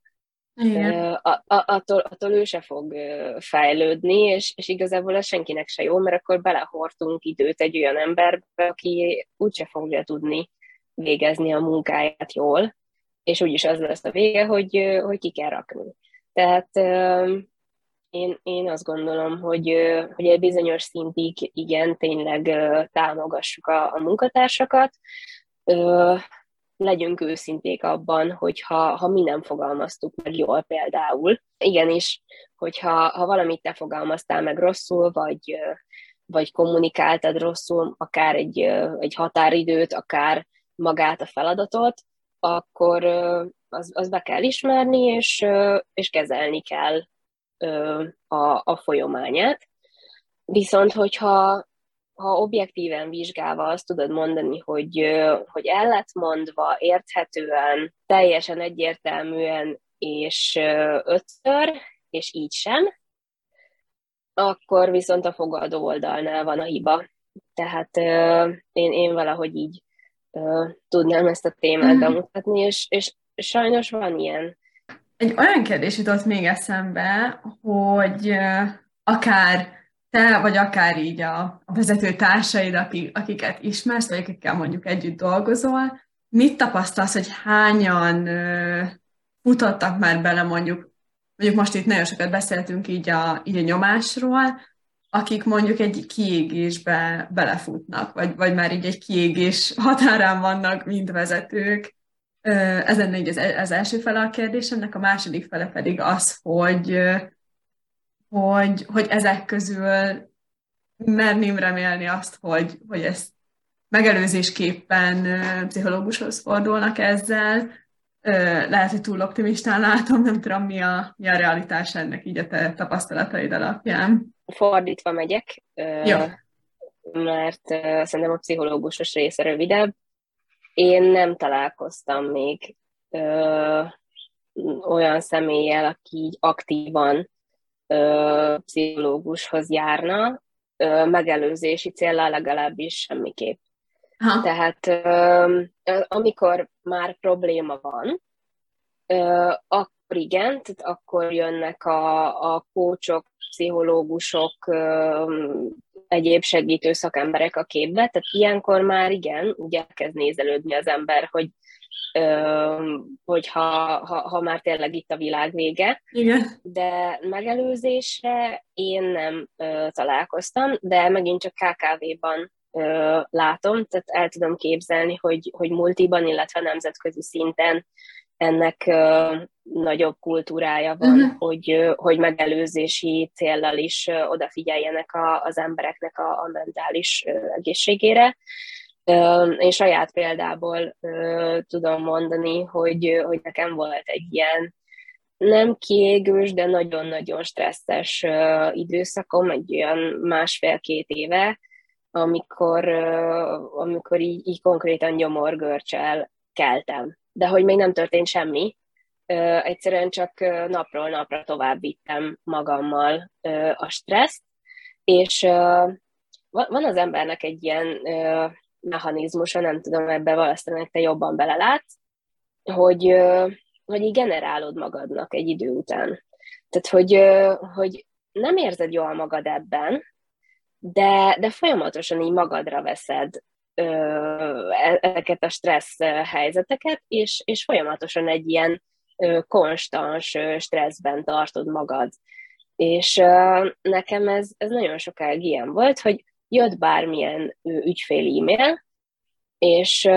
Igen. A, a, attól, attól ő se fog fejlődni, és, és igazából ez senkinek se jó, mert akkor belehortunk időt egy olyan emberbe, aki úgyse fogja tudni végezni a munkáját jól, és úgyis az lesz a vége, hogy, hogy ki kell rakni. Tehát én, én azt gondolom, hogy, hogy egy bizonyos szintig igen, tényleg támogassuk a, a munkatársakat. Legyünk őszinték abban, hogyha ha mi nem fogalmaztuk meg jól például. Igenis, hogyha ha valamit te fogalmaztál meg rosszul, vagy, vagy kommunikáltad rosszul, akár egy, egy határidőt, akár magát a feladatot, akkor az, az be kell ismerni, és, és kezelni kell a, a folyamányát. Viszont, hogyha ha objektíven vizsgálva azt tudod mondani, hogy, hogy el lett mondva, érthetően, teljesen egyértelműen és ötször, és így sem, akkor viszont a fogadó oldalnál van a hiba. Tehát én, én valahogy így tudnám ezt a témát mm. bemutatni, és, és sajnos van ilyen. Egy olyan kérdés jutott még eszembe, hogy akár te, vagy akár így a, vezető társaid, akik, akiket ismersz, vagy akikkel mondjuk együtt dolgozol, mit tapasztalsz, hogy hányan ö, futottak már bele mondjuk, mondjuk most itt nagyon sokat beszéltünk így a, így a nyomásról, akik mondjuk egy kiégésbe belefutnak, vagy, vagy már így egy kiégés határán vannak, mint vezetők. Ez lenne így az, az első fele a kérdésemnek, a második fele pedig az, hogy, hogy, hogy ezek közül merném remélni azt, hogy, hogy ezt megelőzésképpen pszichológushoz fordulnak ezzel. Lehet, hogy túl optimistán látom, nem tudom, mi a, mi a realitás ennek így a te tapasztalataid alapján. Fordítva megyek, ja. mert szerintem a pszichológusos része rövidebb. Én nem találkoztam még ö, olyan személlyel, aki így aktívan ö, pszichológushoz járna, ö, megelőzési célra legalábbis semmiképp. Ha. Tehát ö, amikor már probléma van, ö, akkor igen, tehát akkor jönnek a, a kócsok, pszichológusok, ö, egyéb segítő szakemberek a képbe, tehát ilyenkor már igen, ugye kezd nézelődni az ember, hogy hogyha ha, ha már tényleg itt a világ vége. Igen. De megelőzésre én nem ö, találkoztam, de megint csak KKV-ban ö, látom, tehát el tudom képzelni, hogy, hogy multiban, illetve nemzetközi szinten ennek ö, nagyobb kultúrája van, uh-huh. hogy, ö, hogy megelőzési céllal is ö, odafigyeljenek a, az embereknek a, a mentális ö, egészségére. Én saját példából tudom mondani, hogy, hogy nekem volt egy ilyen nem kiégős, de nagyon-nagyon stresszes időszakom, egy olyan másfél-két éve, amikor, amikor így, így konkrétan nyomorgörcsel keltem. De hogy még nem történt semmi, egyszerűen csak napról napra tovább vittem magammal a stresszt, és van az embernek egy ilyen mechanizmusa, nem tudom, ebbe valószínűleg te jobban belelátsz, hogy, hogy így generálod magadnak egy idő után. Tehát, hogy, hogy nem érzed jól magad ebben, de, de folyamatosan így magadra veszed ezeket a stressz helyzeteket, és, és folyamatosan egy ilyen konstans stresszben tartod magad. És nekem ez, ez nagyon sokáig ilyen volt, hogy jött bármilyen ügyfél e-mail, és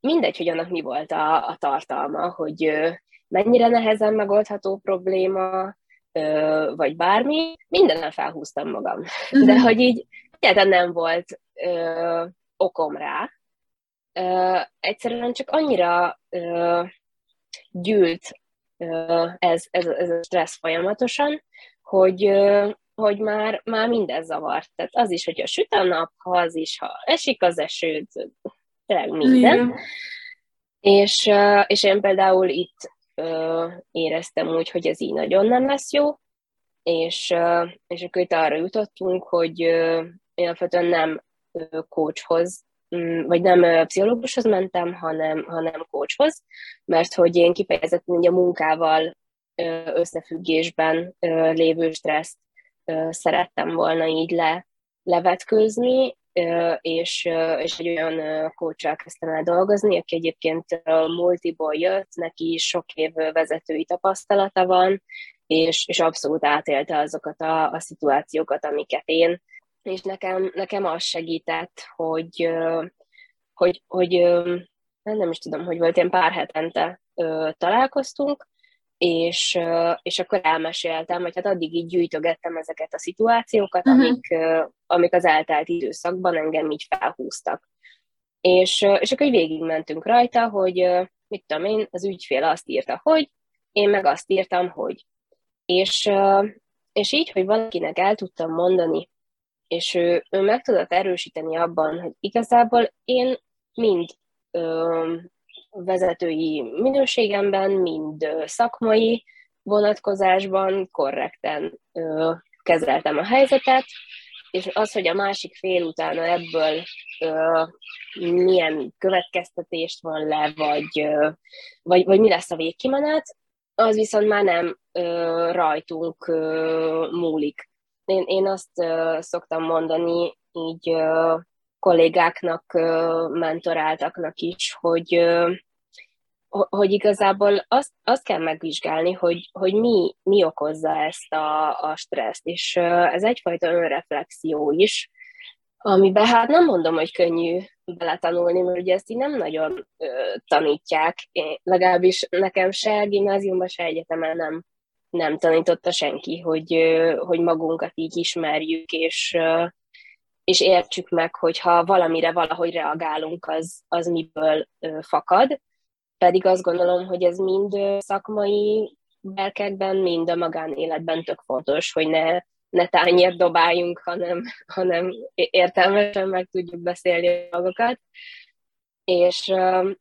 mindegy, hogy annak mi volt a, a tartalma, hogy mennyire nehezen megoldható probléma, vagy bármi, mindenen felhúztam magam. De hogy így egyáltalán nem volt okom rá. Ö, egyszerűen csak annyira ö, gyűlt ö, ez, ez, ez a stressz folyamatosan, hogy, ö, hogy már, már minden zavart. Tehát az is, hogy a süt a nap, ha az is, ha esik az eső, tényleg minden. Igen. És, és én például itt éreztem úgy, hogy ez így nagyon nem lesz jó, és, és akkor itt arra jutottunk, hogy én alapvetően nem coachhoz, mm, vagy nem pszichológushoz mentem, hanem, hanem coachhoz, mert hogy én kifejezetten ugye a munkával összefüggésben lévő stresszt szerettem volna így le, levetkőzni, és, és egy olyan coachal kezdtem el dolgozni, aki egyébként multiból jött, neki sok év vezetői tapasztalata van, és, és abszolút átélte azokat a, a szituációkat, amiket én, és nekem, nekem az segített, hogy, hogy, hogy nem is tudom, hogy volt, én pár hetente találkoztunk, és, és akkor elmeséltem, vagy hát addig így gyűjtögettem ezeket a szituációkat, uh-huh. amik, amik az eltelt időszakban engem így felhúztak. És, és akkor így végigmentünk rajta, hogy mit tudom én, az ügyfél azt írta, hogy, én meg azt írtam, hogy. És, és így, hogy valakinek el tudtam mondani, és ő, ő meg tudott erősíteni abban, hogy igazából én mind ö, vezetői minőségemben, mind szakmai vonatkozásban korrekten kezeltem a helyzetet, és az, hogy a másik fél utána ebből ö, milyen következtetést van le, vagy, ö, vagy, vagy mi lesz a végkimenet, az viszont már nem ö, rajtunk ö, múlik. Én, én azt ö, szoktam mondani így ö, kollégáknak, ö, mentoráltaknak is, hogy ö, hogy igazából azt, azt kell megvizsgálni, hogy, hogy mi, mi okozza ezt a, a stresszt, és ez egyfajta önreflexió is, amiben hát nem mondom, hogy könnyű beletanulni, mert ugye ezt így nem nagyon ö, tanítják, Én, legalábbis nekem se gimnáziumban, se egyetemen nem, nem tanította senki, hogy, hogy magunkat így ismerjük, és, és értsük meg, hogy ha valamire valahogy reagálunk, az, az miből fakad pedig azt gondolom, hogy ez mind szakmai belkekben, mind a magánéletben tök fontos, hogy ne, ne tányért dobáljunk, hanem, hanem értelmesen meg tudjuk beszélni a dolgokat. És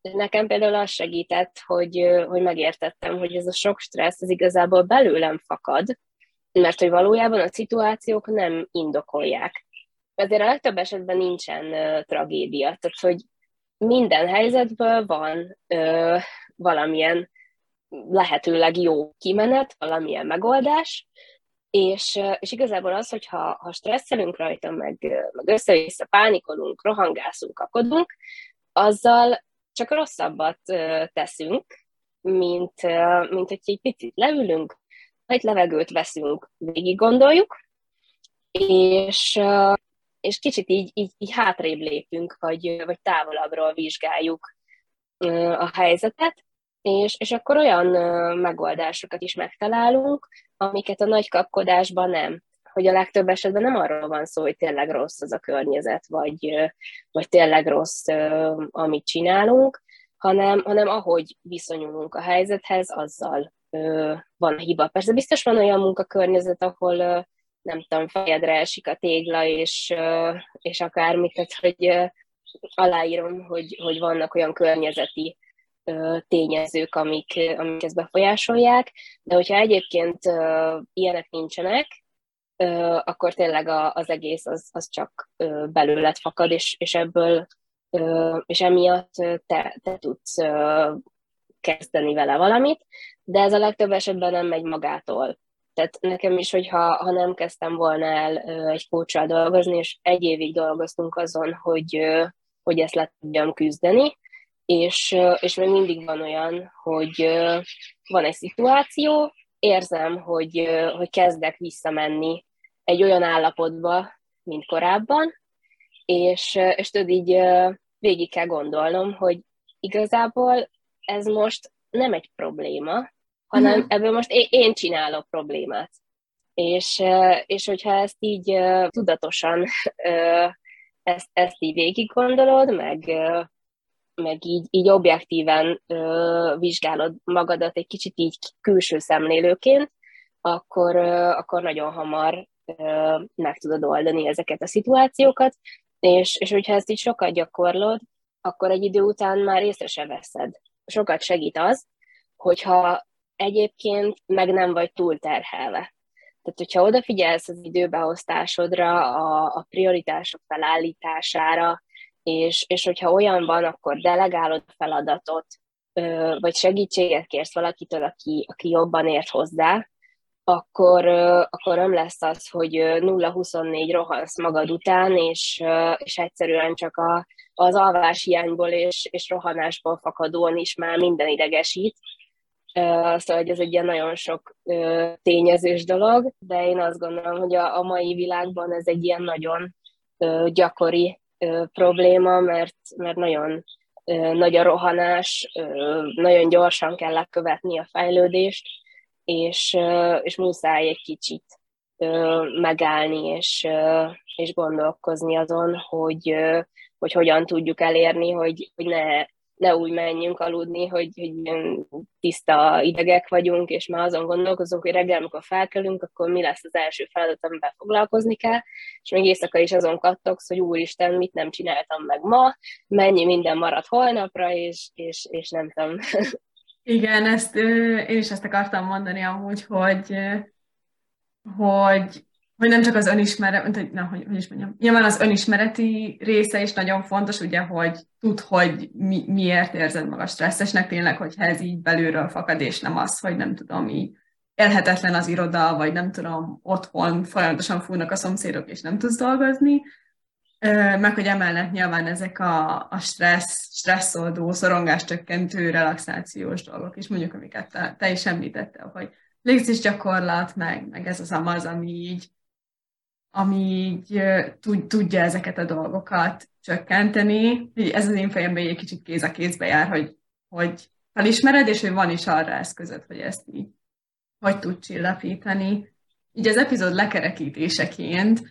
nekem például az segített, hogy, hogy megértettem, hogy ez a sok stressz az igazából belőlem fakad, mert hogy valójában a szituációk nem indokolják. Ezért a legtöbb esetben nincsen uh, tragédia. Tehát, hogy minden helyzetből van ö, valamilyen lehetőleg jó kimenet, valamilyen megoldás, és, és igazából az, hogyha ha stresszelünk rajta, meg, meg össze-vissza pánikolunk, rohangászunk, kakodunk, azzal csak rosszabbat teszünk, mint, mint hogy egy picit leülünk, egy levegőt veszünk, végig gondoljuk, és, és kicsit így, így, így hátrébb lépünk, vagy, vagy távolabbról vizsgáljuk a helyzetet, és, és akkor olyan megoldásokat is megtalálunk, amiket a nagy kapkodásban nem. Hogy a legtöbb esetben nem arról van szó, hogy tényleg rossz az a környezet, vagy, vagy tényleg rossz, amit csinálunk, hanem, hanem ahogy viszonyulunk a helyzethez, azzal van hiba. Persze biztos van olyan munkakörnyezet, ahol nem tudom, fejedre esik a tégla, és, és akármit, tehát hogy aláírom, hogy, hogy vannak olyan környezeti tényezők, amik, amik ezt befolyásolják, de hogyha egyébként ilyenek nincsenek, akkor tényleg az egész az, az csak belőled fakad, és, és ebből és emiatt te, te tudsz kezdeni vele valamit, de ez a legtöbb esetben nem megy magától. Tehát nekem is, hogyha ha nem kezdtem volna el egy kócsal dolgozni, és egy évig dolgoztunk azon, hogy, hogy ezt le tudjam küzdeni, és, és még mindig van olyan, hogy van egy szituáció, érzem, hogy, hogy kezdek visszamenni egy olyan állapotba, mint korábban, és, és tudod, így végig kell gondolnom, hogy igazából ez most nem egy probléma, hanem uh-huh. ebből most én, én csinálok problémát. És, és hogyha ezt így tudatosan ezt, ezt így végig gondolod, meg, meg így, így objektíven vizsgálod magadat egy kicsit így külső szemlélőként, akkor, akkor nagyon hamar meg tudod oldani ezeket a szituációkat, és, és hogyha ezt így sokat gyakorlod, akkor egy idő után már észre se veszed. Sokat segít az, hogyha egyébként meg nem vagy túlterhelve. Tehát, hogyha odafigyelsz az időbeosztásodra, a, a prioritások felállítására, és, és hogyha olyan van, akkor delegálod a feladatot, vagy segítséget kérsz valakitől, aki, aki jobban ért hozzá, akkor, akkor nem lesz az, hogy 0-24 rohansz magad után, és, és egyszerűen csak a, az alvás hiányból és, és rohanásból fakadóan is már minden idegesít, Szóval hogy ez egy ilyen nagyon sok tényezős dolog, de én azt gondolom, hogy a, a mai világban ez egy ilyen nagyon gyakori probléma, mert, mert nagyon nagy a rohanás, nagyon gyorsan kell lekövetni a fejlődést, és, és muszáj egy kicsit megállni és, és gondolkozni azon, hogy, hogy hogyan tudjuk elérni, hogy, hogy ne ne úgy menjünk aludni, hogy, hogy tiszta idegek vagyunk, és már azon gondolkozunk, hogy reggel, amikor felkelünk, akkor mi lesz az első feladat, amivel foglalkozni kell, és még éjszaka is azon kattogsz, hogy úristen, mit nem csináltam meg ma, mennyi minden maradt holnapra, és, és, és nem tudom. Igen, ezt én is ezt akartam mondani amúgy, hogy, hogy hogy nem csak az önismeret, hogy, na, hogy, hogy is mondjam, nyilván az önismereti része is nagyon fontos, ugye, hogy tud, hogy mi, miért érzed magad stresszesnek, tényleg, hogyha ez így belülről fakad, és nem az, hogy nem tudom, így élhetetlen az iroda, vagy nem tudom, otthon folyamatosan fújnak a szomszédok, és nem tudsz dolgozni, meg hogy emellett nyilván ezek a, a stressz, stresszoldó, szorongáscsökkentő, relaxációs dolgok is, mondjuk, amiket te, te is említettel, hogy légzés gyakorlat, meg, meg ez az amaz, ami így ami így tudja ezeket a dolgokat csökkenteni. Ez az én fejemben egy kicsit kéz a kézbe jár, hogy, hogy felismered, és hogy van is arra eszközöd, hogy ezt így hogy tud csillapítani. Így az epizód lekerekítéseként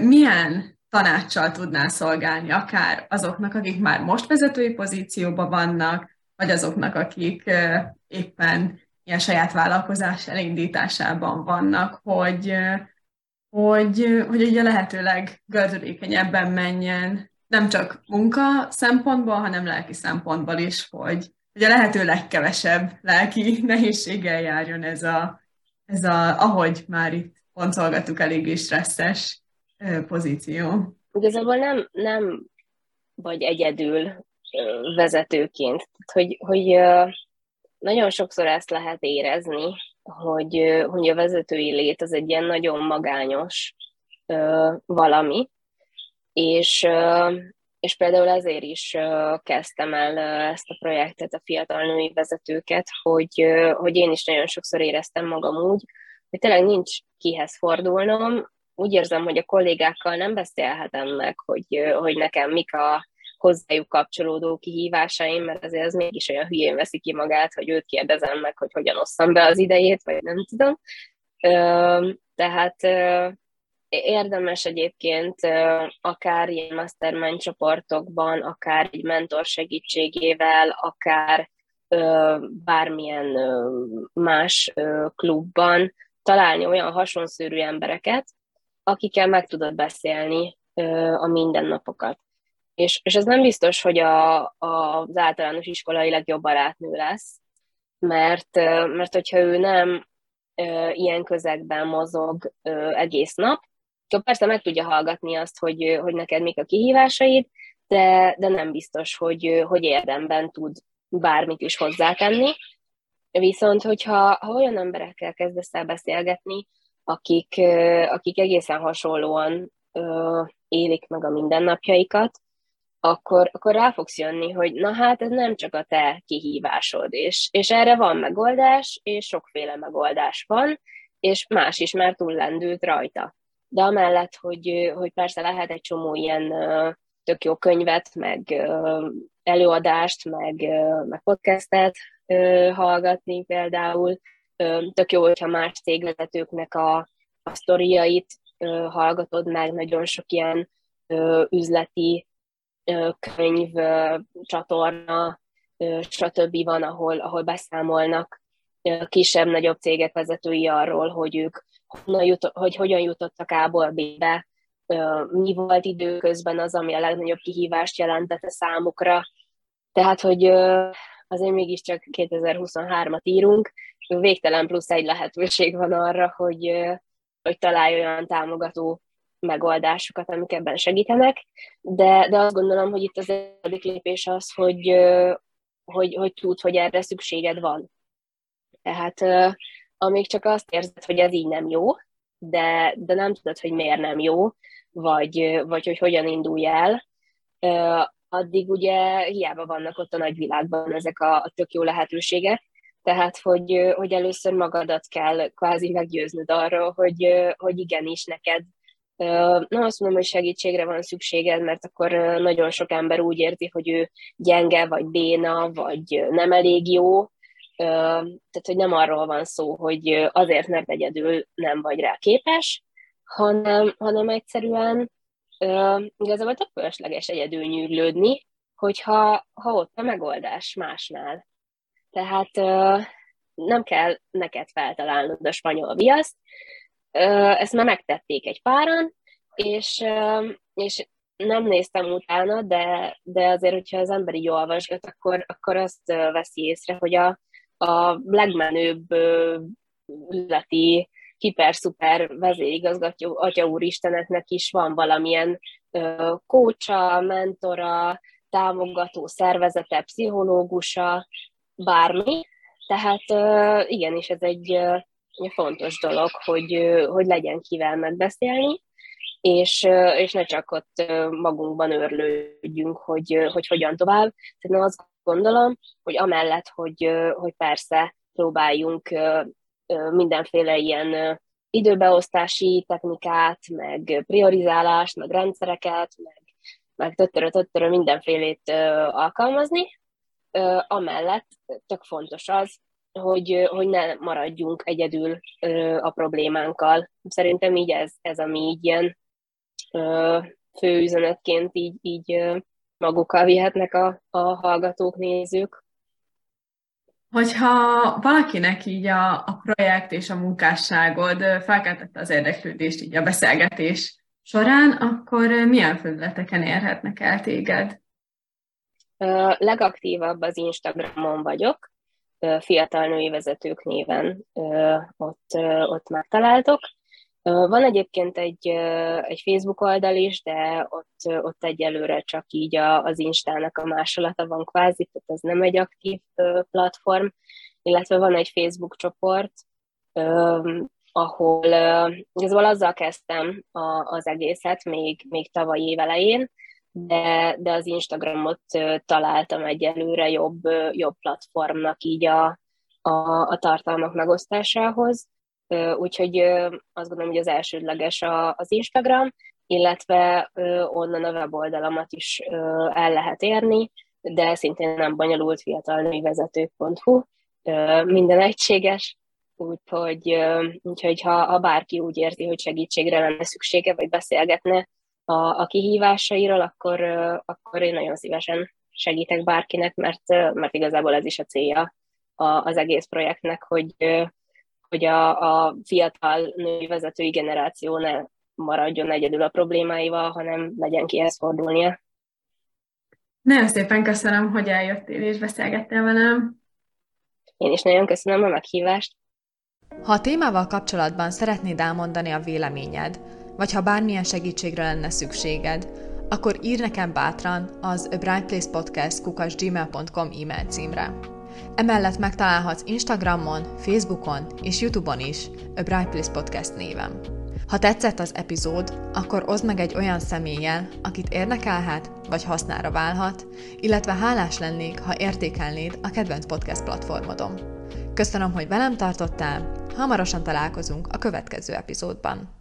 milyen tanácssal tudnál szolgálni, akár azoknak, akik már most vezetői pozícióban vannak, vagy azoknak, akik éppen ilyen saját vállalkozás elindításában vannak, hogy, hogy, hogy ugye lehetőleg gördülékenyebben menjen, nem csak munka szempontból, hanem lelki szempontból is, hogy, hogy a lehető legkevesebb lelki nehézséggel járjon ez a, ez a ahogy már itt pontolgattuk, eléggé stresszes pozíció. Igazából nem, nem vagy egyedül vezetőként. Hogy, hogy nagyon sokszor ezt lehet érezni, hogy, hogy a vezetői lét az egy ilyen nagyon magányos valami, és, és például ezért is kezdtem el ezt a projektet, a fiatal női vezetőket, hogy, hogy én is nagyon sokszor éreztem magam úgy, hogy tényleg nincs kihez fordulnom, úgy érzem, hogy a kollégákkal nem beszélhetem meg, hogy, hogy nekem mik a hozzájuk kapcsolódó kihívásaim, mert azért az mégis olyan hülyén veszi ki magát, hogy őt kérdezem meg, hogy hogyan osszam be az idejét, vagy nem tudom. Tehát érdemes egyébként akár ilyen mastermind csoportokban, akár egy mentor segítségével, akár bármilyen más klubban találni olyan hasonszörű embereket, akikkel meg tudod beszélni a mindennapokat. És, és ez nem biztos, hogy a, a, az általános iskolai legjobb barátnő lesz, mert, mert hogyha ő nem ilyen közegben mozog egész nap, akkor persze meg tudja hallgatni azt, hogy, hogy neked mik a kihívásaid, de, de nem biztos, hogy, hogy érdemben tud bármit is hozzátenni. Viszont, hogyha ha olyan emberekkel kezdesz el beszélgetni, akik, akik egészen hasonlóan élik meg a mindennapjaikat, akkor, akkor rá fogsz jönni, hogy na hát ez nem csak a te kihívásod, és, és erre van megoldás, és sokféle megoldás van, és más is már túllendült rajta. De amellett, hogy, hogy persze lehet egy csomó ilyen tök jó könyvet, meg előadást, meg, meg podcastet hallgatni például, tök jó, hogyha más cégvezetőknek a, a sztoriait hallgatod meg, nagyon sok ilyen üzleti könyv, csatorna, stb. van, ahol, ahol beszámolnak kisebb-nagyobb cégek vezetői arról, hogy ők honnan jut, hogy hogyan jutottak A-ból B-be, mi volt időközben az, ami a legnagyobb kihívást jelentette számukra. Tehát, hogy azért mégiscsak 2023-at írunk, végtelen plusz egy lehetőség van arra, hogy, hogy találj olyan támogató megoldásokat, amik ebben segítenek, de, de azt gondolom, hogy itt az egyik lépés az, hogy, hogy, hogy tud, hogy erre szükséged van. Tehát amíg csak azt érzed, hogy ez így nem jó, de, de nem tudod, hogy miért nem jó, vagy, vagy hogy hogyan indulj el, addig ugye hiába vannak ott a nagyvilágban ezek a, a tök jó lehetőségek, tehát, hogy, hogy először magadat kell kvázi meggyőznöd arról, hogy, hogy igenis neked nem azt mondom, hogy segítségre van szükséged, mert akkor nagyon sok ember úgy érzi, hogy ő gyenge, vagy béna, vagy nem elég jó. Tehát, hogy nem arról van szó, hogy azért, mert egyedül nem vagy rá képes, hanem, hanem egyszerűen igazából tök fölösleges egyedül nyűglődni, hogyha ha ott a megoldás másnál. Tehát nem kell neked feltalálnod a spanyol viaszt, ezt már megtették egy páran, és, és nem néztem utána, de, de azért, hogyha az ember így olvasgat, akkor, akkor azt veszi észre, hogy a, a legmenőbb üzleti hiper-szuper vezérigazgató Atya Úristeneknek is van valamilyen kócsa, mentora, támogató szervezete, pszichológusa, bármi. Tehát igenis ez egy fontos dolog, hogy, hogy legyen kivel megbeszélni, és, és ne csak ott magunkban örlődjünk, hogy, hogy hogyan tovább. Tehát azt gondolom, hogy amellett, hogy, hogy persze próbáljunk mindenféle ilyen időbeosztási technikát, meg priorizálást, meg rendszereket, meg, meg töttörö, töttörö mindenfélét alkalmazni. Amellett tök fontos az, hogy, hogy ne maradjunk egyedül a problémánkkal. Szerintem így ez, ez ami így ilyen fő üzenetként így, így magukkal vihetnek a, a hallgatók, nézők. Hogyha valakinek így a, a projekt és a munkásságod felkeltette az érdeklődést így a beszélgetés során, akkor milyen felületeken érhetnek el téged? Legaktívabb az Instagramon vagyok, fiatal női vezetők néven ott, ott megtaláltok. Van egyébként egy, egy Facebook oldal is, de ott, ott egyelőre csak így a, az Instának a másolata van kvázi, tehát ez nem egy aktív platform, illetve van egy Facebook csoport, ahol igazából azzal kezdtem az egészet még, még tavaly év elején, de, de az Instagramot találtam egyelőre jobb, jobb platformnak így a, a, a tartalmak megosztásához. Úgyhogy azt gondolom, hogy az elsődleges az Instagram, illetve onnan a weboldalamat is el lehet érni, de szintén nem bonyolult fiatalnővezetők.hu, minden egységes, úgyhogy, úgyhogy ha, ha bárki úgy érzi, hogy segítségre lenne szüksége, vagy beszélgetne a, a kihívásairól, akkor, akkor én nagyon szívesen segítek bárkinek, mert, mert igazából ez is a célja az egész projektnek, hogy, hogy a, a fiatal női vezetői generáció ne maradjon egyedül a problémáival, hanem legyen kihez fordulnia. Nagyon szépen köszönöm, hogy eljöttél és beszélgettél velem. Én is nagyon köszönöm a meghívást. Ha a témával kapcsolatban szeretnéd elmondani a véleményed, vagy ha bármilyen segítségre lenne szükséged, akkor ír nekem bátran az a Podcast kukasgmail.com e-mail címre. Emellett megtalálhatsz Instagramon, Facebookon és Youtube-on is a Bright Place Podcast néven. Ha tetszett az epizód, akkor oszd meg egy olyan személlyel, akit érdekelhet, vagy hasznára válhat, illetve hálás lennék, ha értékelnéd a kedvenc podcast platformodon. Köszönöm, hogy velem tartottál, hamarosan találkozunk a következő epizódban.